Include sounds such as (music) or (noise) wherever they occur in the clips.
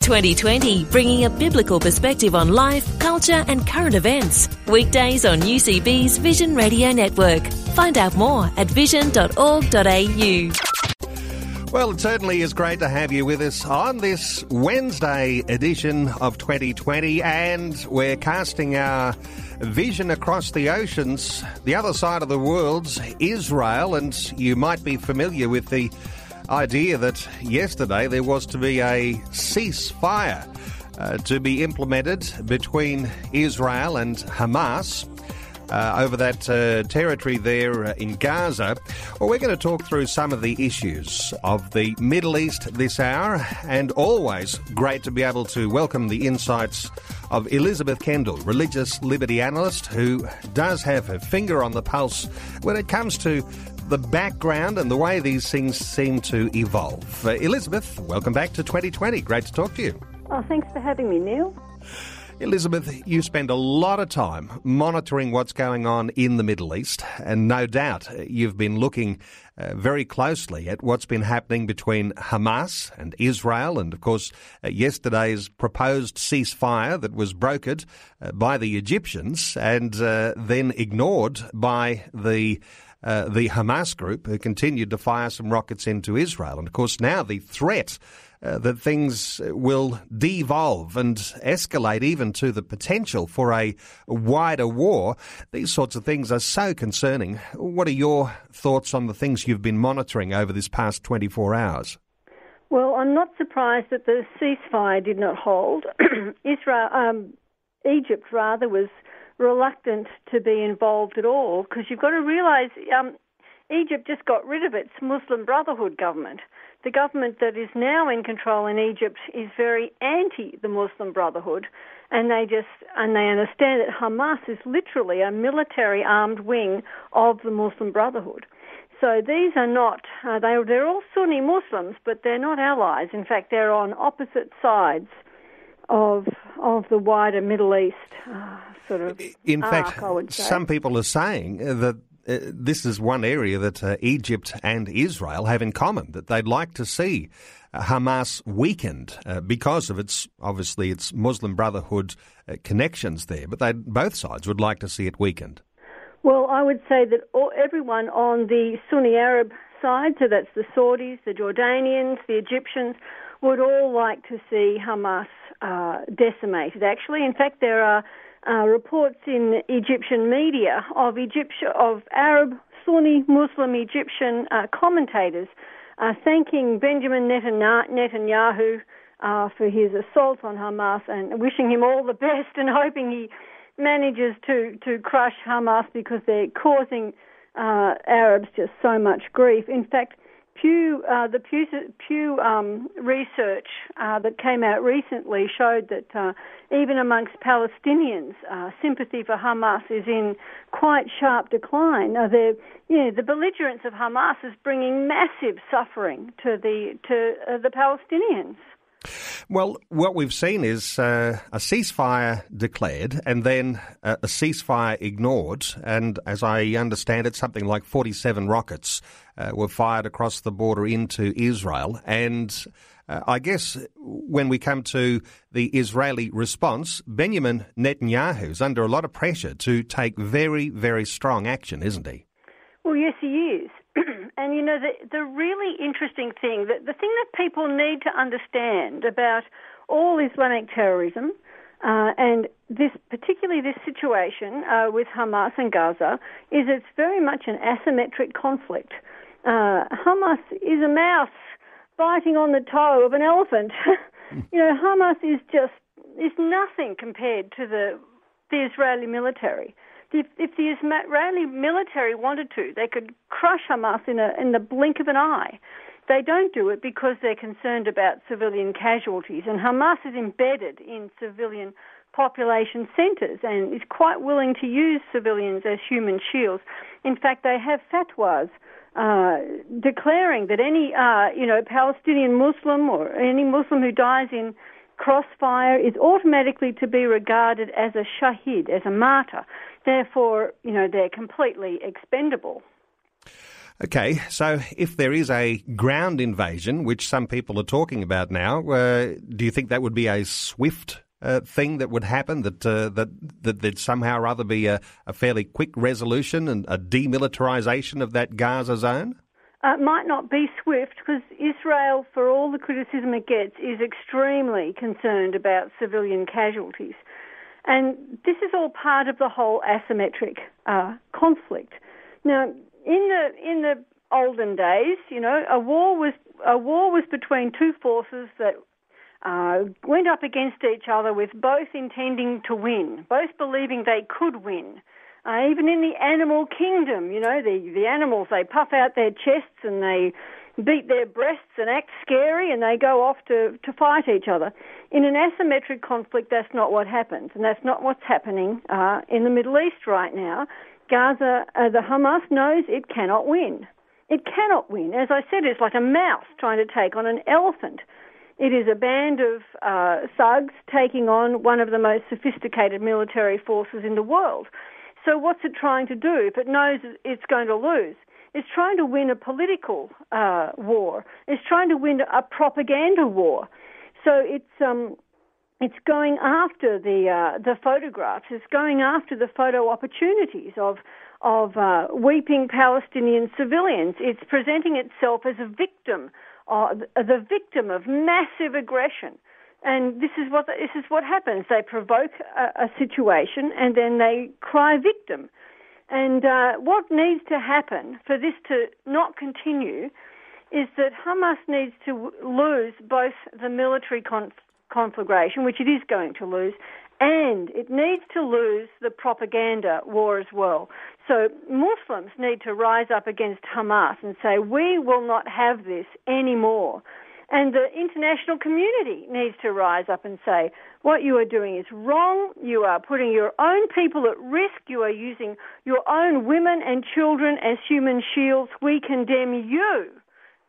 2020, bringing a biblical perspective on life, culture, and current events. Weekdays on UCB's Vision Radio Network. Find out more at vision.org.au. Well, it certainly is great to have you with us on this Wednesday edition of 2020, and we're casting our vision across the oceans, the other side of the world, Israel, and you might be familiar with the idea that yesterday there was to be a ceasefire uh, to be implemented between Israel and Hamas. Uh, over that uh, territory there uh, in Gaza. Well, we're going to talk through some of the issues of the Middle East this hour, and always great to be able to welcome the insights of Elizabeth Kendall, religious liberty analyst, who does have her finger on the pulse when it comes to the background and the way these things seem to evolve. Uh, Elizabeth, welcome back to 2020. Great to talk to you. Oh, thanks for having me, Neil. Elizabeth, you spend a lot of time monitoring what's going on in the Middle East, and no doubt you've been looking uh, very closely at what's been happening between Hamas and Israel, and of course, uh, yesterday's proposed ceasefire that was brokered uh, by the Egyptians and uh, then ignored by the uh, the Hamas group, who continued to fire some rockets into Israel. And of course, now the threat uh, that things will devolve and escalate even to the potential for a wider war. These sorts of things are so concerning. What are your thoughts on the things you've been monitoring over this past 24 hours? Well, I'm not surprised that the ceasefire did not hold. (clears throat) Israel, um, Egypt rather, was reluctant to be involved at all because you've got to realise um, Egypt just got rid of its Muslim Brotherhood government. The government that is now in control in Egypt is very anti the Muslim Brotherhood, and they just and they understand that Hamas is literally a military armed wing of the Muslim Brotherhood. So these are not uh, they they're all Sunni Muslims, but they're not allies. In fact, they're on opposite sides of of the wider Middle East uh, sort of. In arc, fact, some people are saying that. Uh, this is one area that uh, Egypt and Israel have in common that they'd like to see uh, Hamas weakened uh, because of its obviously its Muslim Brotherhood uh, connections there, but they both sides would like to see it weakened. Well, I would say that all, everyone on the Sunni Arab side, so that's the Saudis, the Jordanians, the Egyptians, would all like to see Hamas uh, decimated, actually. In fact, there are uh, reports in Egyptian media of Egyptian, of Arab, Sunni, Muslim Egyptian uh, commentators uh, thanking Benjamin Netanyahu uh, for his assault on Hamas and wishing him all the (laughs) best and hoping he manages to, to crush Hamas because they're causing uh, Arabs just so much grief. In fact, Pew, uh, the Pew, Pew um, research uh, that came out recently showed that uh, even amongst Palestinians, uh, sympathy for Hamas is in quite sharp decline. The, you know, the belligerence of Hamas is bringing massive suffering to the to uh, the Palestinians. Well, what we've seen is uh, a ceasefire declared and then a ceasefire ignored. And as I understand it, something like 47 rockets uh, were fired across the border into Israel. And uh, I guess when we come to the Israeli response, Benjamin Netanyahu is under a lot of pressure to take very, very strong action, isn't he? Well, yes, he is. And you know, the, the really interesting thing, the, the thing that people need to understand about all Islamic terrorism, uh, and this, particularly this situation uh, with Hamas and Gaza, is it's very much an asymmetric conflict. Uh, Hamas is a mouse biting on the toe of an elephant. (laughs) you know, Hamas is just is nothing compared to the the Israeli military. If, if the Israeli military wanted to, they could crush Hamas in a in the blink of an eye. They don't do it because they're concerned about civilian casualties, and Hamas is embedded in civilian population centres and is quite willing to use civilians as human shields. In fact, they have fatwas uh, declaring that any, uh, you know, Palestinian Muslim or any Muslim who dies in crossfire is automatically to be regarded as a shahid, as a martyr. Therefore, you know, they're completely expendable. Okay, so if there is a ground invasion, which some people are talking about now, uh, do you think that would be a swift uh, thing that would happen? That uh, that that there'd somehow or other be a, a fairly quick resolution and a demilitarisation of that Gaza zone? Uh, might not be swift because Israel, for all the criticism it gets, is extremely concerned about civilian casualties. And this is all part of the whole asymmetric uh, conflict. Now, in the in the olden days, you know, a war was a war was between two forces that uh, went up against each other with both intending to win, both believing they could win. Uh, even in the animal kingdom, you know, the the animals they puff out their chests and they beat their breasts and act scary and they go off to, to fight each other. In an asymmetric conflict, that's not what happens, and that's not what's happening uh, in the Middle East right now. Gaza, uh, the Hamas knows it cannot win. It cannot win. As I said, it's like a mouse trying to take on an elephant. It is a band of uh, thugs taking on one of the most sophisticated military forces in the world. So, what's it trying to do if it knows it's going to lose? It's trying to win a political uh, war. It's trying to win a propaganda war. So it's um, it's going after the uh, the photographs. It's going after the photo opportunities of of uh, weeping Palestinian civilians. It's presenting itself as a victim, uh, the victim of massive aggression. And this is what this is what happens. They provoke a, a situation and then they cry victim. And uh, what needs to happen for this to not continue is that Hamas needs to lose both the military con- conflagration, which it is going to lose, and it needs to lose the propaganda war as well. So Muslims need to rise up against Hamas and say, we will not have this anymore. And the international community needs to rise up and say, what you are doing is wrong. You are putting your own people at risk. You are using your own women and children as human shields. We condemn you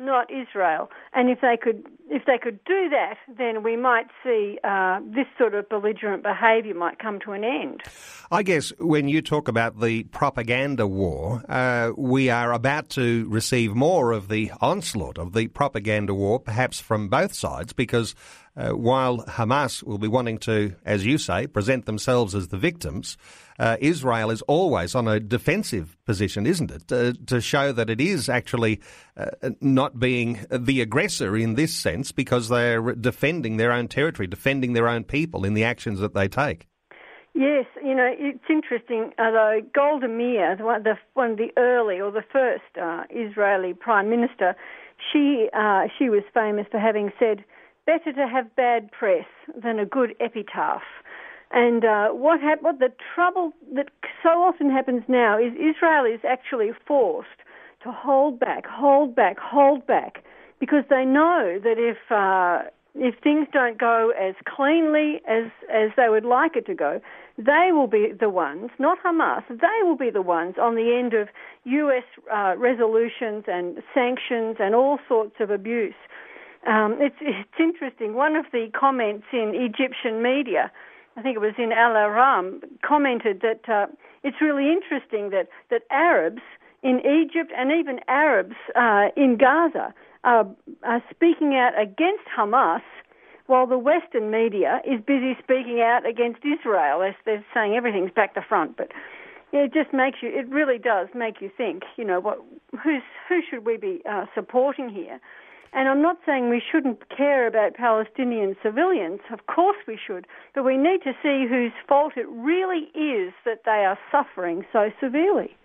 not Israel. And if they could, if they could do that, then we might see uh, this sort of belligerent behaviour might come to an end. I guess when you talk about the propaganda war, uh, we are about to receive more of the onslaught of the propaganda war, perhaps from both sides, because uh, while Hamas will be wanting to, as you say, present themselves as the victims, uh, Israel is always on a defensive position, isn't it? Uh, to show that it is actually uh, not being the aggressor in this sense because they're defending their own territory, defending their own people in the actions that they take. Yes, you know, it's interesting, although Golda Meir, one, the, one of the early or the first uh, Israeli prime minister, she, uh, she was famous for having said, better to have bad press than a good epitaph. And uh, what, hap- what the trouble that so often happens now is Israel is actually forced to hold back, hold back, hold back, because they know that if uh, if things don't go as cleanly as as they would like it to go, they will be the ones, not Hamas. They will be the ones on the end of U.S. Uh, resolutions and sanctions and all sorts of abuse. Um, it's, it's interesting. One of the comments in Egyptian media, I think it was in Al Ahram, commented that uh, it's really interesting that, that Arabs in Egypt and even Arabs uh, in Gaza are, are speaking out against Hamas while the Western media is busy speaking out against Israel. As they're saying everything's back to front, but it just makes you. It really does make you think. You know, what who's who should we be uh, supporting here? And I'm not saying we shouldn't care about Palestinian civilians. Of course we should. But we need to see whose fault it really is that they are suffering so severely.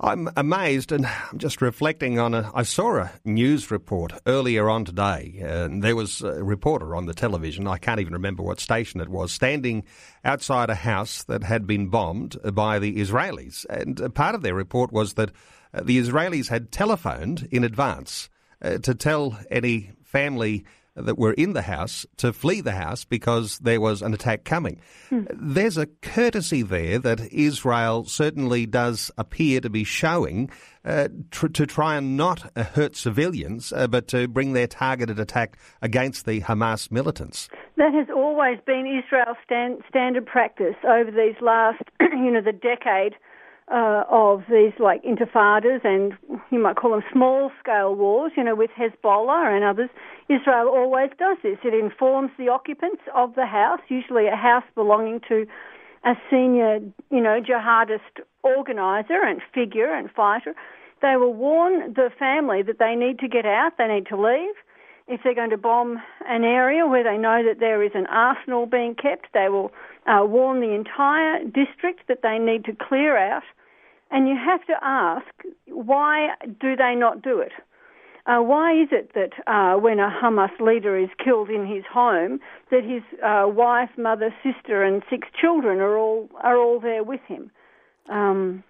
I'm amazed, and I'm just reflecting on a. I saw a news report earlier on today, and there was a reporter on the television. I can't even remember what station it was, standing outside a house that had been bombed by the Israelis. And part of their report was that uh, the Israelis had telephoned in advance uh, to tell any family that were in the house to flee the house because there was an attack coming. Hmm. There's a courtesy there that Israel certainly does appear to be showing uh, tr- to try and not uh, hurt civilians, uh, but to bring their targeted attack against the Hamas militants. That has always been Israel's stand- standard practice over these last, (clears throat) you know, the decade uh, of these like intifadas and you might call them small scale wars, you know, with Hezbollah and others. Israel always does this. It informs the occupants of the house, usually a house belonging to a senior, you know, jihadist organizer and figure and fighter. They will warn the family that they need to get out, they need to leave. If they're going to bomb an area where they know that there is an arsenal being kept, they will uh, warn the entire district that they need to clear out and you have to ask, why do they not do it? Uh, why is it that uh, when a Hamas leader is killed in his home, that his uh, wife, mother, sister, and six children are all are all there with him? Um,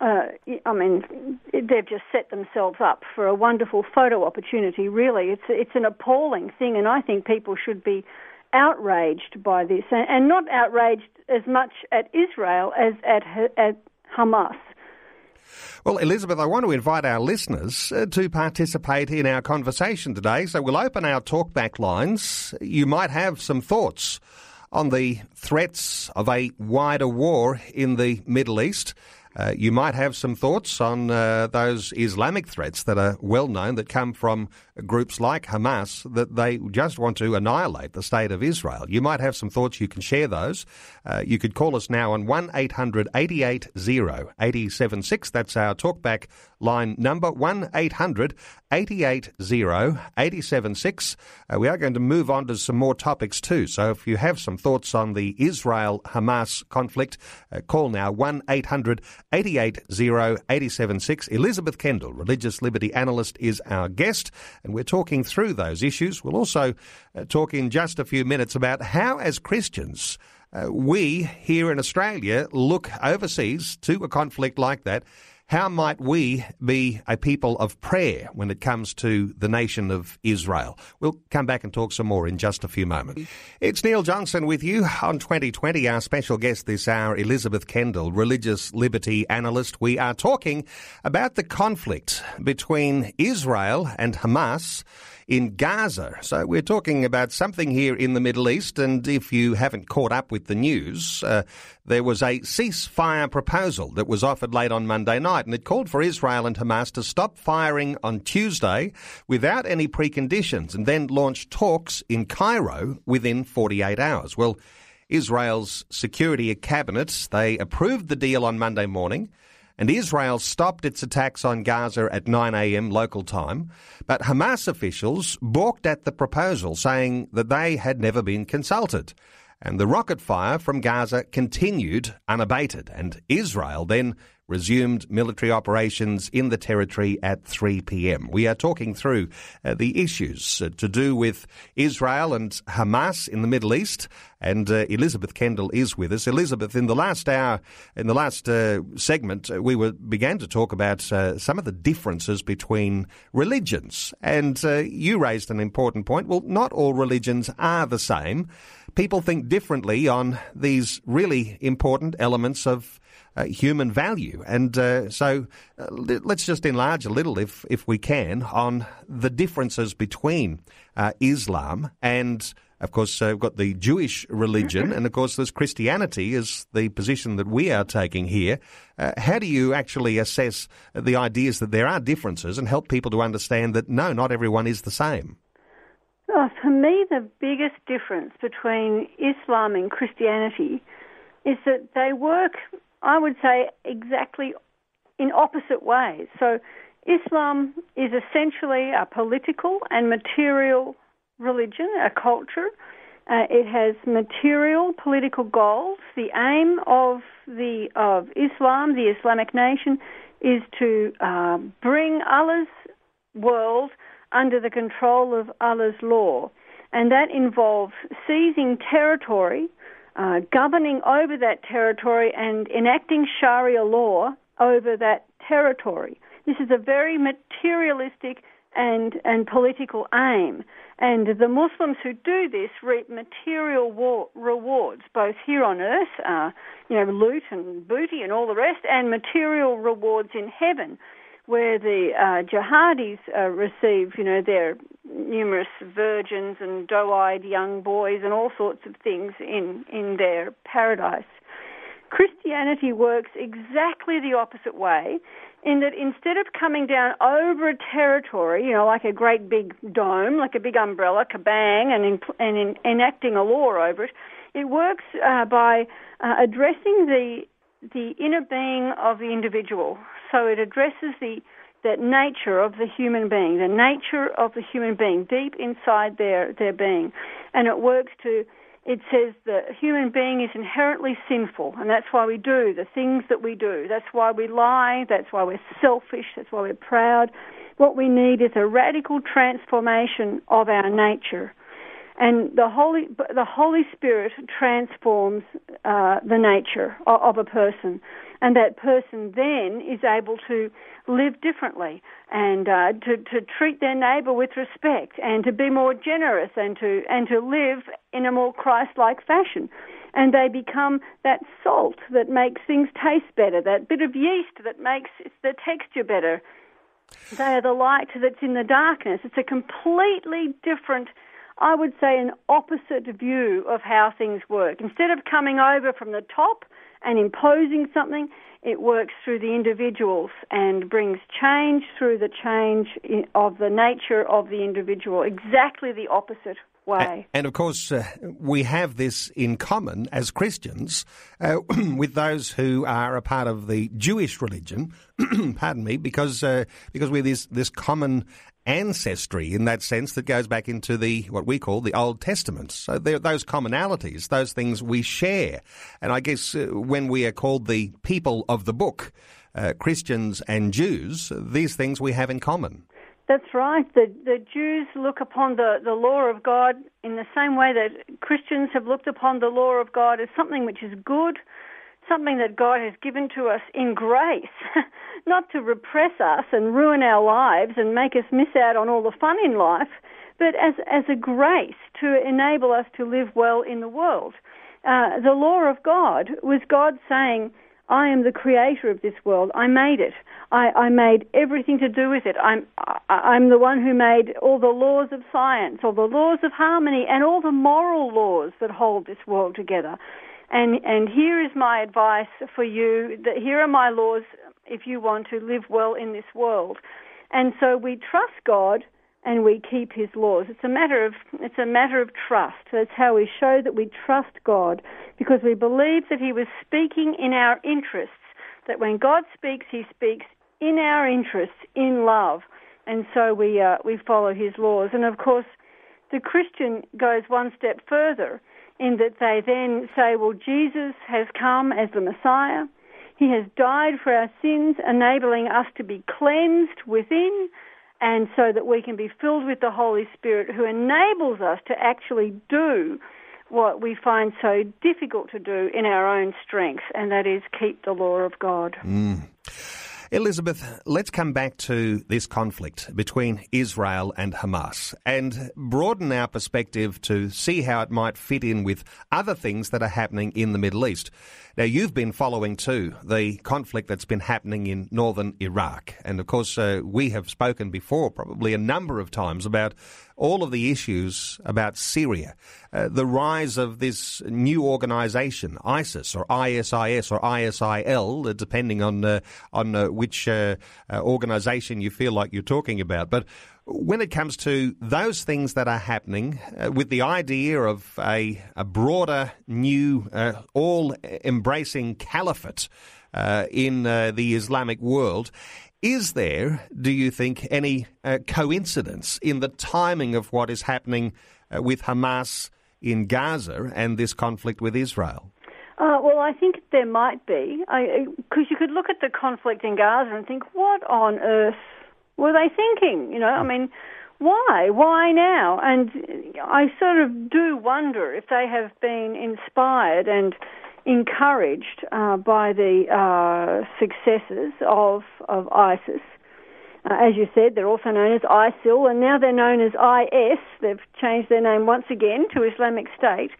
uh, I mean, they've just set themselves up for a wonderful photo opportunity. Really, it's it's an appalling thing, and I think people should be outraged by this, and, and not outraged as much at Israel as at at Hamas. Well, Elizabeth, I want to invite our listeners uh, to participate in our conversation today. So we'll open our talkback lines. You might have some thoughts on the threats of a wider war in the Middle East. Uh, you might have some thoughts on uh, those Islamic threats that are well known that come from groups like Hamas that they just want to annihilate the state of Israel. You might have some thoughts. You can share those. Uh, you could call us now on 1 800 880 876. That's our talkback line number 1 800 880 876. Uh, we are going to move on to some more topics too. So if you have some thoughts on the Israel Hamas conflict, uh, call now 1 800 880 876. Elizabeth Kendall, religious liberty analyst, is our guest, and we're talking through those issues. We'll also uh, talk in just a few minutes about how, as Christians, uh, we here in Australia look overseas to a conflict like that how might we be a people of prayer when it comes to the nation of Israel? We'll come back and talk some more in just a few moments. It's Neil Johnson with you on 2020. Our special guest this hour, Elizabeth Kendall, religious liberty analyst. We are talking about the conflict between Israel and Hamas in Gaza. So we're talking about something here in the Middle East, and if you haven't caught up with the news, uh, there was a ceasefire proposal that was offered late on Monday night, and it called for Israel and Hamas to stop firing on Tuesday without any preconditions, and then launch talks in Cairo within 48 hours. Well, Israel's security cabinet, they approved the deal on Monday morning and Israel stopped its attacks on Gaza at 9 a.m. local time. But Hamas officials balked at the proposal, saying that they had never been consulted. And the rocket fire from Gaza continued unabated, and Israel then resumed military operations in the territory at 3 p.m. We are talking through uh, the issues uh, to do with Israel and Hamas in the Middle East. And uh, Elizabeth Kendall is with us. Elizabeth, in the last hour, in the last uh, segment, uh, we were began to talk about uh, some of the differences between religions, and you raised an important point. Well, not all religions are the same. People think differently on these really important elements of uh, human value. And uh, so uh, let's just enlarge a little, if, if we can, on the differences between uh, Islam and of course, uh, we've got the Jewish religion, and of course, there's Christianity is the position that we are taking here. Uh, how do you actually assess the ideas that there are differences and help people to understand that no, not everyone is the same? Oh, for me, the biggest difference between Islam and Christianity is that they work I would say exactly in opposite ways. So Islam is essentially a political and material religion, a culture. Uh, it has material political goals. The aim of the of Islam, the Islamic nation, is to uh, bring Allah's world under the control of Allah's law, and that involves seizing territory uh, governing over that territory and enacting Sharia law over that territory. This is a very materialistic and, and political aim. And the Muslims who do this reap material war- rewards, both here on earth, uh, you know, loot and booty and all the rest, and material rewards in heaven, where the uh, jihadis uh, receive, you know, their numerous virgins and doe-eyed young boys and all sorts of things in, in their paradise. Christianity works exactly the opposite way in that instead of coming down over a territory, you know, like a great big dome, like a big umbrella, kabang, and, in, and in, enacting a law over it, it works uh, by uh, addressing the the inner being of the individual. So it addresses the that nature of the human being, the nature of the human being deep inside their their being, and it works to it says the human being is inherently sinful, and that's why we do the things that we do. That's why we lie. That's why we're selfish. That's why we're proud. What we need is a radical transformation of our nature, and the Holy the Holy Spirit transforms uh, the nature of, of a person, and that person then is able to live differently and uh, to, to treat their neighbour with respect and to be more generous and to, and to live in a more Christ like fashion. And they become that salt that makes things taste better, that bit of yeast that makes the texture better. They are the light that's in the darkness. It's a completely different, I would say, an opposite view of how things work. Instead of coming over from the top and imposing something, it works through the individuals and brings change through the change of the nature of the individual, exactly the opposite way. And, of course, uh, we have this in common as Christians uh, (clears throat) with those who are a part of the Jewish religion, (clears throat) pardon me, because, uh, because we're this, this common ancestry in that sense that goes back into the what we call the Old Testament. So those commonalities, those things we share. And I guess uh, when we are called the people of the book, uh, Christians and Jews, these things we have in common. That's right. The, the Jews look upon the, the law of God in the same way that Christians have looked upon the law of God as something which is good, something that God has given to us in grace, (laughs) not to repress us and ruin our lives and make us miss out on all the fun in life, but as, as a grace to enable us to live well in the world. Uh, the law of God was God saying, I am the creator of this world. I made it. I, I made everything to do with it. I'm, I, I'm the one who made all the laws of science, all the laws of harmony, and all the moral laws that hold this world together. And, and here is my advice for you that here are my laws if you want to live well in this world. And so we trust God and we keep his laws. It's a matter of it's a matter of trust. That's how we show that we trust God because we believe that he was speaking in our interests. That when God speaks, he speaks in our interests, in love. And so we uh, we follow his laws. And of course, the Christian goes one step further in that they then say, well, Jesus has come as the Messiah. He has died for our sins, enabling us to be cleansed within, and so that we can be filled with the Holy Spirit who enables us to actually do what we find so difficult to do in our own strength, and that is keep the law of God. Mm. Elizabeth, let's come back to this conflict between Israel and Hamas and broaden our perspective to see how it might fit in with other things that are happening in the Middle East. Now, you've been following too the conflict that's been happening in northern Iraq. And of course, uh, we have spoken before, probably a number of times, about all of the issues about Syria, uh, the rise of this new organisation, ISIS or ISIS or ISIL, uh, depending on uh, on uh, which uh, uh, organisation you feel like you're talking about. But when it comes to those things that are happening, with the idea of a, a broader, new, all embracing caliphate in the Islamic world, is there, do you think, any uh, coincidence in the timing of what is happening uh, with Hamas in Gaza and this conflict with Israel? Uh, well, I think there might be, because you could look at the conflict in Gaza and think, what on earth were they thinking? You know, I mean, why? Why now? And I sort of do wonder if they have been inspired and encouraged uh, by the uh, successes of, of ISIS. Uh, as you said, they're also known as ISIL, and now they're known as IS. They've changed their name once again to Islamic State.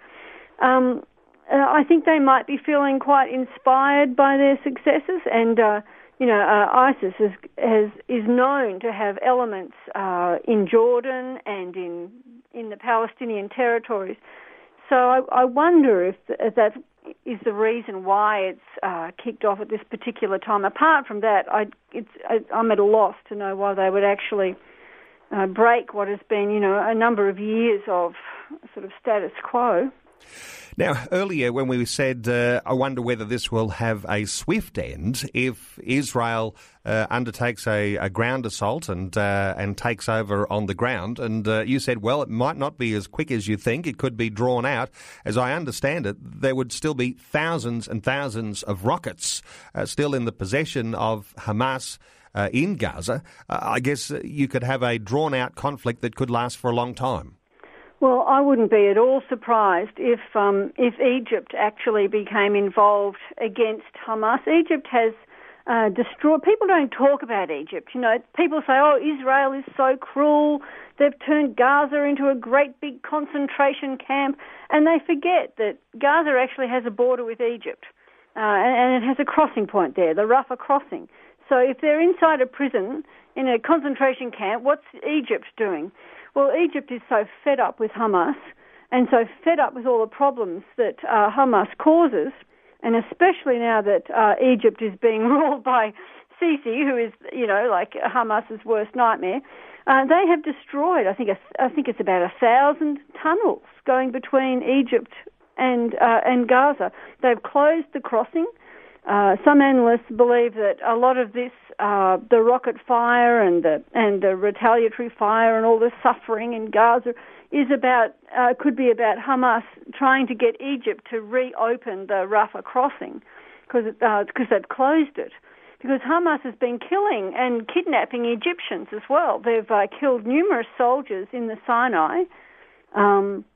Um, uh, I think they might be feeling quite inspired by their successes, and uh, you know, uh, ISIS is, has, is known to have elements in Jordan and in in the Palestinian territories. So I, I wonder if, if that is the reason why it's uh, kicked off at this particular time. Apart from that, I, am at a loss to know why they would actually uh, break what has been, you know, a number of years of sort of status quo. Now, earlier when we said, uh, I wonder whether this will have a swift end if Israel uh, undertakes a, a, ground assault and uh, and takes over on the ground, and uh, you said, well, it might not be as quick as you think. It could be drawn out. As I understand it, there would still be thousands and thousands of rockets uh, still in the possession of Hamas. Uh, in Gaza, I guess you could have a drawn out conflict that could last for a long time. Well, I wouldn't be at all surprised if um, if Egypt actually became involved against Hamas. Egypt has uh, destroyed. People don't talk about Egypt. You know, people say, "Oh, Israel is so cruel. They've turned Gaza into a great big concentration camp," and they forget that Gaza actually has a border with Egypt, uh, and, it has a crossing point there, the Rafah crossing. So if they're inside a prison in a concentration camp, what's Egypt doing? Well, Egypt is so fed up with Hamas and so fed up with all the problems that uh, Hamas causes, and especially now that uh, Egypt is being (laughs) ruled by Sisi, who is, you know, like Hamas's worst nightmare. Uh, they have destroyed, I think, a, I think it's about a thousand tunnels going between Egypt and uh, and Gaza. They've closed the crossing. Uh, some analysts believe that a lot of this uh, the rocket fire and the and the retaliatory fire and all the suffering in Gaza is about uh, could be about Hamas trying to get Egypt to reopen the Rafah crossing because because uh, they've closed it. Because Hamas has been killing and kidnapping Egyptians as well. They've uh, killed numerous soldiers in the Sinai. Um,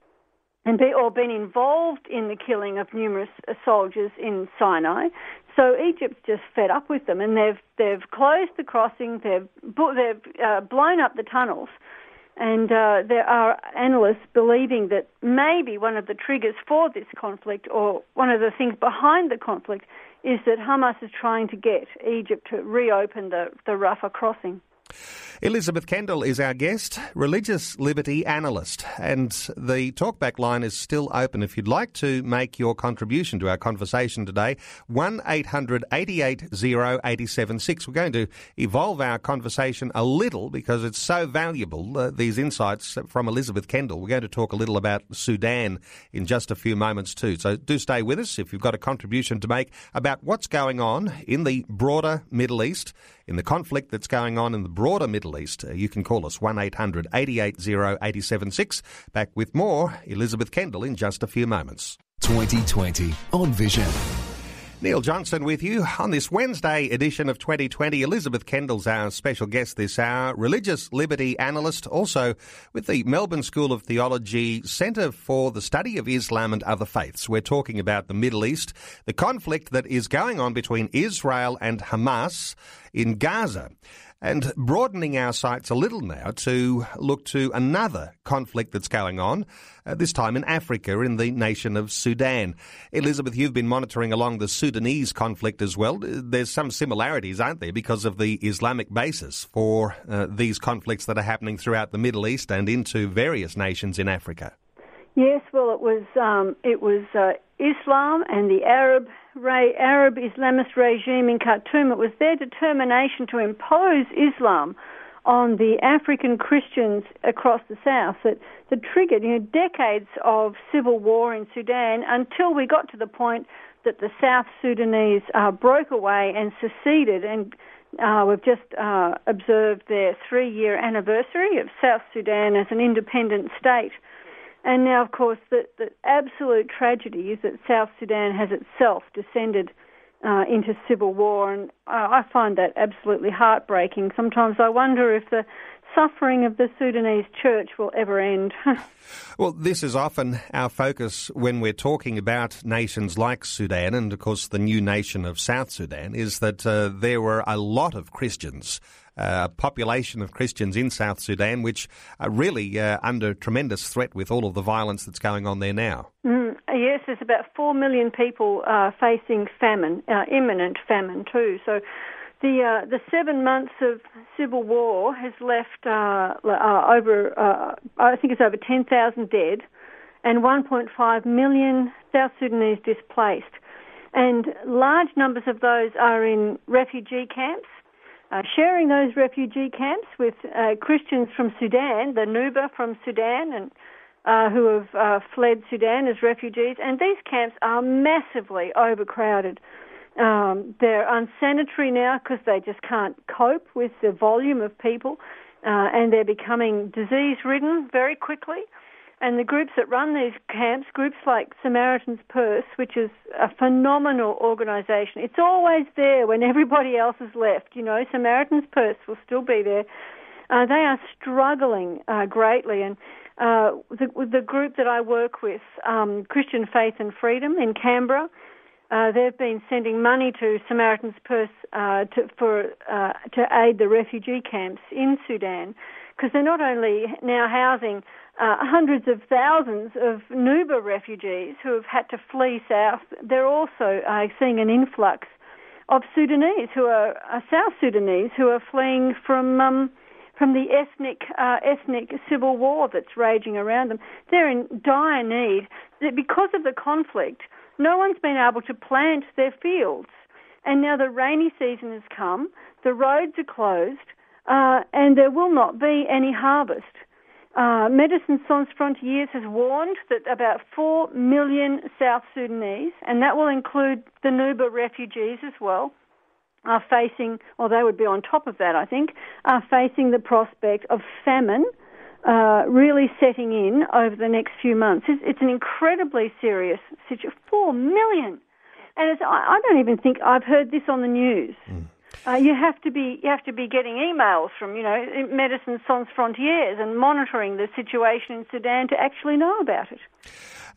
and be, or been involved in the killing of numerous uh, soldiers in Sinai. So Egypt's just fed up with them, and they've they've closed the crossing, they've they've uh, blown up the tunnels, and uh, there are analysts believing that maybe one of the triggers for this conflict, or one of the things behind the conflict, is that Hamas is trying to get Egypt to reopen the the Rafah crossing. Elizabeth Kendall is our guest, religious liberty analyst, and the talkback line is still open if you'd like to make your contribution to our conversation today. 1 800 88 876. We're going to evolve our conversation a little because it's so valuable, uh, these insights from Elizabeth Kendall. We're going to talk a little about Sudan in just a few moments too. So do stay with us if you've got a contribution to make about what's going on in the broader Middle East in the conflict that's going on in the broader Middle East. Uh, you can call us 1 800 880 876. Back with more Elizabeth Kendall in just a few moments. 2020 on Vision. Neil Johnson with you on this Wednesday edition of 2020. Elizabeth Kendall's our special guest this hour, religious liberty analyst, also with the Melbourne School of Theology Centre for the Study of Islam and Other Faiths. We're talking about the Middle East, the conflict that is going on between Israel and Hamas in Gaza and broadening our sights a little now to look to another conflict that's going on, uh, this time in Africa, in the nation of Sudan. Elizabeth, you've been monitoring along the Sudanese conflict as well. There's some similarities, aren't there, because of the Islamic basis for uh, these conflicts that are happening throughout the Middle East and into various nations in Africa. Yes, well, it was um, it was uh, Islam and the Arab Arab Islamist regime in Khartoum. It was their determination to impose Islam on the African Christians across the south that, that triggered you know, decades of civil war in Sudan until we got to the point that the South Sudanese uh, broke away and seceded and uh, we've just uh, observed their three-year anniversary of South Sudan as an independent state. And now, of course, the, the absolute tragedy is that South Sudan has itself descended uh, into civil war, and I find that absolutely heartbreaking. Sometimes I wonder if the suffering of the Sudanese church will ever end. (laughs) well, this is often our focus when we're talking about nations like Sudan, and of course the new nation of South Sudan, is that uh, there were a lot of Christians. Uh, population of Christians in South Sudan, which are really uh, under tremendous threat with all of the violence that's going on there now. Mm, yes, there's about four million people uh, facing famine, uh, imminent famine too. So the uh, the seven months of civil war has left uh, uh, over uh, I think it's over 10,000 dead and 1.5 million South Sudanese displaced, and large numbers of those are in refugee camps. Uh, sharing those refugee camps with uh, Christians from Sudan, the Nuba from Sudan, and who have fled Sudan as refugees, and these camps are massively overcrowded. Um, they're unsanitary now because they just can't cope with the volume of people, uh, and they're becoming disease ridden very quickly. And the groups that run these camps, groups like Samaritan's Purse, which is a phenomenal organisation, it's always there when everybody else has left. You know, Samaritan's Purse will still be there. Uh, they are struggling uh, greatly, and uh, the, the group that I work with, um, Christian Faith and Freedom in Canberra, uh, they've been sending money to Samaritan's Purse uh, to, for, uh, to aid the refugee camps in Sudan because they're not only now housing uh, hundreds of thousands of Nuba refugees who have had to flee south, they're also uh, seeing an influx of Sudanese who are South Sudanese who are fleeing from um, from the ethnic ethnic civil war that's raging around them. They're in dire need because of the conflict no one's been able to plant their fields. And now the rainy season has come, the roads are closed, uh, and there will not be any harvest. Uh, Médecins Sans Frontières has warned that about 4 million South Sudanese, and that will include the Nuba refugees as well, are facing, or they would be on top of that, I think, are facing the prospect of famine uh, really setting in over the next few months. It's, it's an incredibly serious situation. Four million, and I, I, don't even think I've heard this on the news. Mm. Uh, you have to be you have to be getting emails from you know Médecins Sans Frontières and monitoring the situation in Sudan to actually know about it.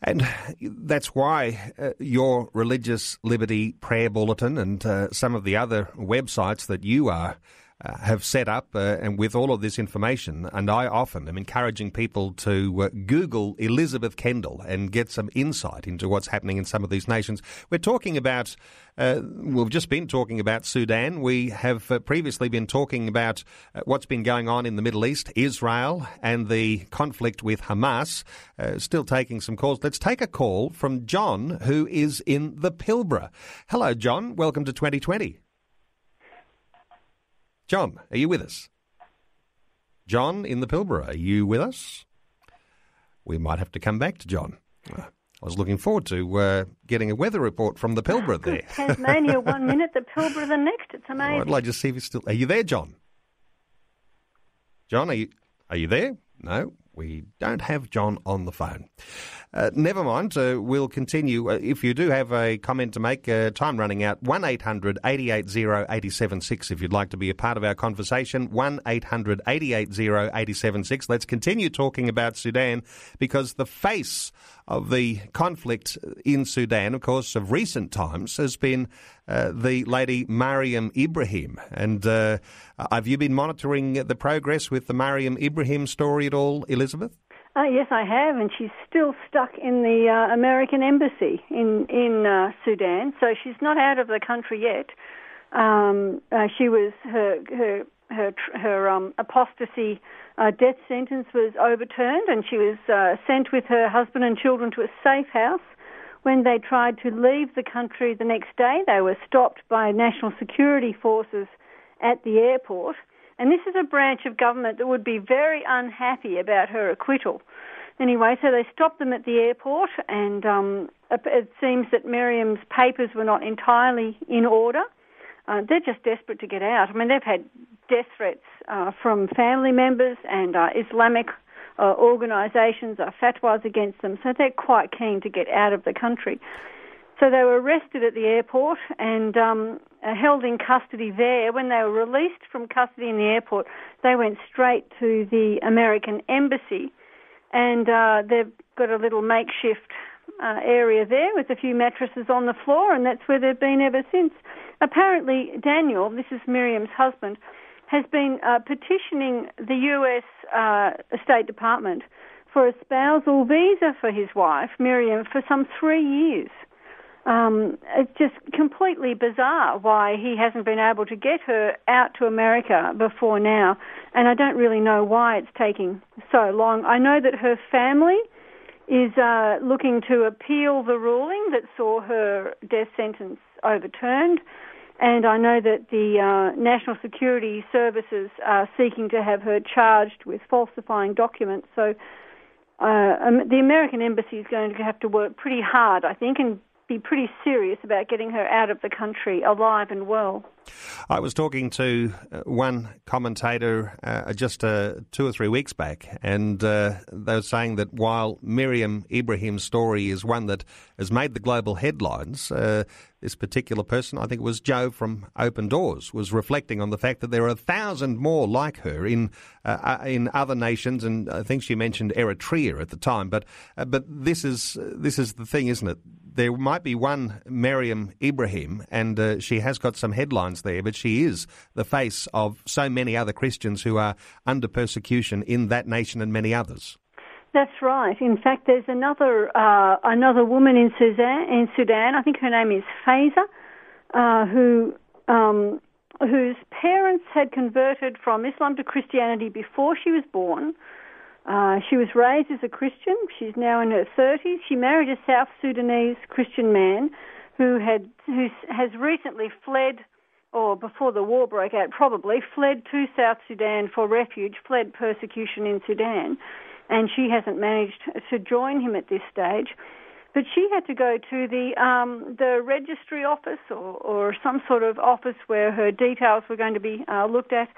And that's why uh, your Religious Liberty Prayer Bulletin and uh, some of the other websites that you are uh, have set up, uh, and with all of this information, and I often am encouraging people to uh, Google Elizabeth Kendall and get some insight into what's happening in some of these nations. We're talking about, uh, we've just been talking about Sudan. We have uh, previously been talking about what's been going on in the Middle East, Israel, and the conflict with Hamas. still taking some calls. Let's take a call from John, who is in the Pilbara. Hello, John. Welcome to 2020. John, are you with us? John in the Pilbara, are you with us? We might have to come back to John. I was looking forward to uh, getting a weather report from the Pilbara there. Tasmania one (laughs) minute, the Pilbara the next. It's amazing. I'd like to see if he's still. Are you there, John? John, are you are you there? No, we don't have John on the phone. Uh, never mind, uh, we'll continue. Uh, if you do have a comment to make, uh, time running out, 1 800 880 876 if you'd like to be a part of our conversation. 1 800 880 876. Let's continue talking about Sudan because the face of the conflict in Sudan, of course, of recent times, has been uh, the lady Mariam Ibrahim. And uh, have you been monitoring the progress with the Mariam Ibrahim story at all, Elizabeth? Uh, yes, I have, and she's still stuck in the uh, American embassy in in uh, Sudan. So she's not out of the country yet. Um, she was her her her her um, apostasy uh, death sentence was overturned, and she was uh, sent with her husband and children to a safe house. When they tried to leave the country the next day, they were stopped by national security forces at the airport and this is a branch of government that would be very unhappy about her acquittal. Anyway, so they stopped them at the airport, and um, it seems that Miriam's papers were not entirely in order. Uh, they're just desperate to get out. I mean, they've had death threats uh, from family members and uh, Islamic uh, organisations, uh, fatwas against them, so they're quite keen to get out of the country. So they were arrested at the airport and um, held in custody there. When they were released from custody in the airport, they went straight to the American embassy, and uh, they've got a little makeshift uh, area there with a few mattresses on the floor, and that's where they've been ever since. Apparently, Daniel, this is Miriam's husband, has been uh, petitioning the U.S. Uh, State Department for a spousal visa for his wife, Miriam, for some three years. Um, it's just completely bizarre why he hasn't been able to get her out to America before now, and I don't really know why it's taking so long. I know that her family is uh, looking to appeal the ruling that saw her death sentence overturned. And I know that the uh, National Security Services are seeking to have her charged with falsifying documents. So uh, um, the American Embassy is going to have to work pretty hard, I think, and be pretty serious about getting her out of the country alive and well. I was talking to uh, one commentator uh, just uh, two or three weeks back, and uh, they were saying that while Miriam Ibrahim's story is one that has made the global headlines, uh, this particular person, I think it was Joe from Open Doors, was reflecting on the fact that there are a thousand more like her in uh, in other nations, and I think she mentioned Eritrea at the time. But but this is this is the thing, isn't it? there might be one Miriam Ibrahim, and she has got some headlines there, but she is the face of so many other Christians who are under persecution in that nation and many others. That's right. In fact, there's another uh, another woman in Sudan. In Sudan, I think her name is Faiza, uh, who um, whose parents had converted from Islam to Christianity before she was born. Uh, she was raised as a Christian. She's now in her 30s. She married a South Sudanese Christian man who had who has recently fled, or before the war broke out, probably fled to South Sudan for refuge, fled persecution in Sudan, and she hasn't managed to join him at this stage. But she had to go to the um, the registry office or, or some sort of office where her details were going to be uh, looked at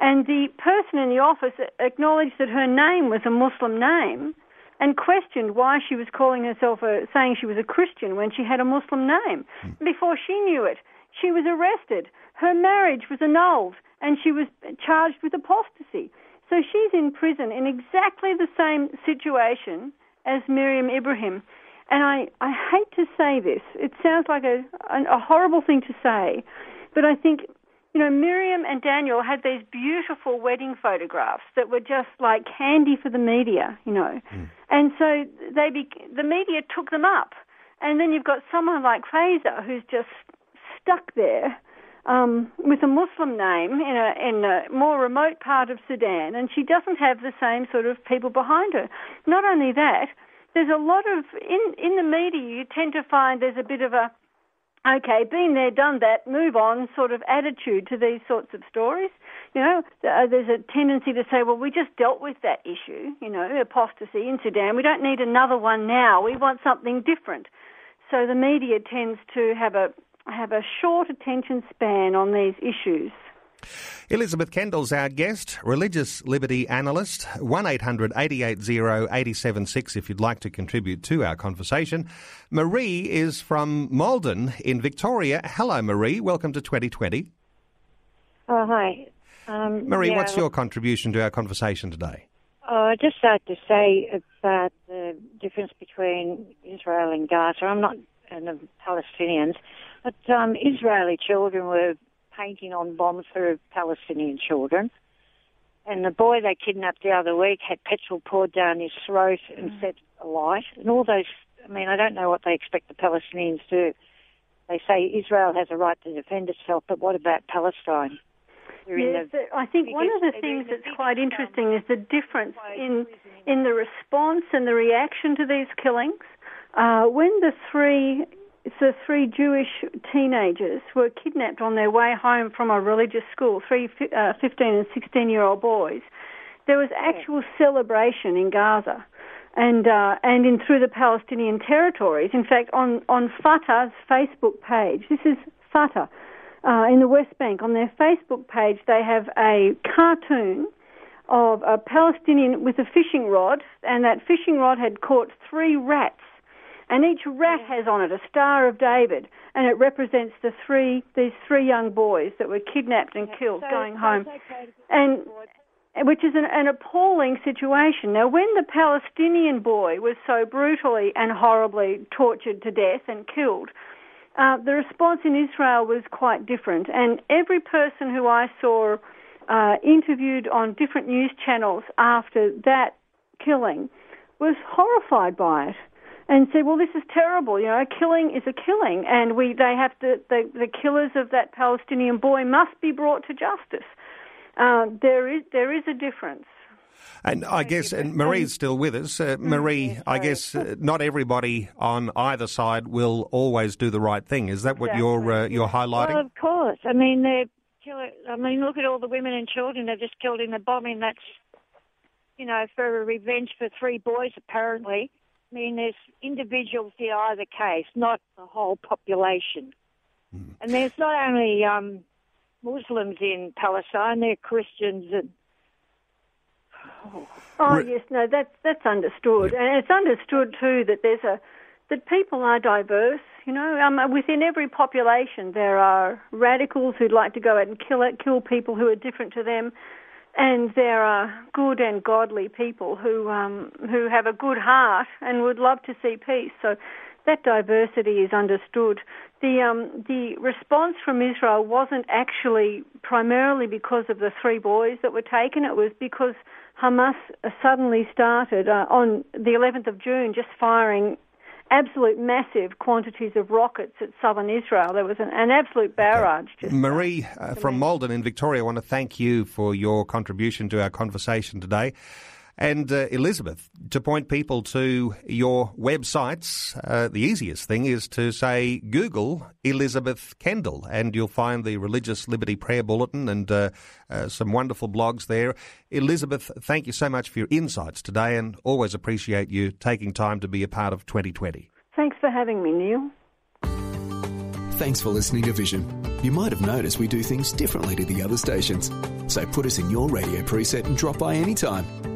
and the person in the office acknowledged that her name was a Muslim name and questioned why she was calling herself a, saying she was a Christian when she had a Muslim name. Mm. Before she knew it, she was arrested. Her marriage was annulled and she was charged with apostasy. So she's in prison in exactly the same situation as Miriam Ibrahim. And I, I hate to say this. It sounds like a, a, horrible thing to say, but I think you know, Miriam and Daniel had these beautiful wedding photographs that were just like candy for the media, you know. Mm. And so they be, the media took them up. And then you've got someone like Fraser who's just stuck there um, with a Muslim name in a, in a more remote part of Sudan, and she doesn't have the same sort of people behind her. Not only that, there's a lot of in in the media. You tend to find there's a bit of a okay, been there, done that, move on sort of attitude to these sorts of stories. You know, uh, there's a tendency to say, well, we just dealt with that issue, you know, apostasy in Sudan. We don't need another one now. We want something different. So the media tends to have a have a short attention span on these issues. Elizabeth Kendall's our guest, religious liberty analyst. 1 800 880 876 if you'd like to contribute to our conversation. Marie is from Maldon in Victoria. Hello, Marie. Welcome to 2020. Oh, hi. Um, Marie, yeah, what's your contribution to our conversation today? Oh, I'd just like to say about the difference between Israel and Gaza. I'm not and the Palestinians, but um, Israeli children were painting on bombs for Palestinian children. And the boy they kidnapped the other week had petrol poured down his throat and mm. set alight. And all those, I mean, I don't know what they expect the Palestinians to do. They say Israel has a right to defend itself, but what about Palestine? Yes, the, I think one of the things that's quite interesting is the difference in in the response and the reaction to these killings. Uh, when the three so three Jewish teenagers were kidnapped on their way home from a religious school, three uh, 15 and 16 year old boys. There was actual celebration in Gaza and uh, and in through the Palestinian territories. In fact, on on Fatah's Facebook page, this is Fatah uh, in the West Bank. On their Facebook page, they have a cartoon of a Palestinian with a fishing rod, and that fishing rod had caught three rats and each rack has on it a Star of David, and it represents the three these three young boys that were kidnapped and killed So- going home, okay and which is an, an appalling situation. Now, when the Palestinian boy was so brutally and horribly tortured to death and killed, uh, the response in Israel was quite different, and every person who I saw uh, interviewed on different news channels after that killing was horrified by it and said, "Well, this is terrible. You know, a killing is a killing, and we they have to the the killers of that Palestinian boy must be brought to justice." Uh, there is there is a difference. And I guess, and Marie's still with us. Uh, Marie, I guess uh, not everybody on either side will always do the right thing. Is that what you're uh, you're highlighting? Well, of course. I mean, they're killing. I mean, look at all the women and children they've just killed in the bombing. That's, you know, for revenge for three boys, apparently. I mean, there's individuals in either case, not the whole population. And there's not only um, Muslims in Palestine, there are Christians and. Oh Re- yes, no, that's that's understood, and it's understood too that there's a that people are diverse. You know, um, within every population there are radicals who'd like to go out and kill it, kill people who are different to them, and there are good and godly people who um, who have a good heart and would love to see peace. So that diversity is understood. The um, the response from Israel wasn't actually primarily because of the three boys that were taken. It was because Hamas suddenly started uh, on the 11th of June, just firing absolute massive quantities of rockets at southern Israel. There was an, an absolute barrage. Just Marie uh, from Maldon in Victoria, I want to thank you for your contribution to our conversation today. And uh, Elizabeth, to point people to your websites, uh, the easiest thing is to say Google Elizabeth Kendall, and you'll find the Religious Liberty Prayer Bulletin and uh, uh, some wonderful blogs there. Elizabeth, thank you so much for your insights today, and always appreciate you taking time to be a part of 2020. Thanks for having me, Neil. Thanks for listening to Vision. You might have noticed we do things differently to the other stations. So put us in your radio preset and drop by anytime.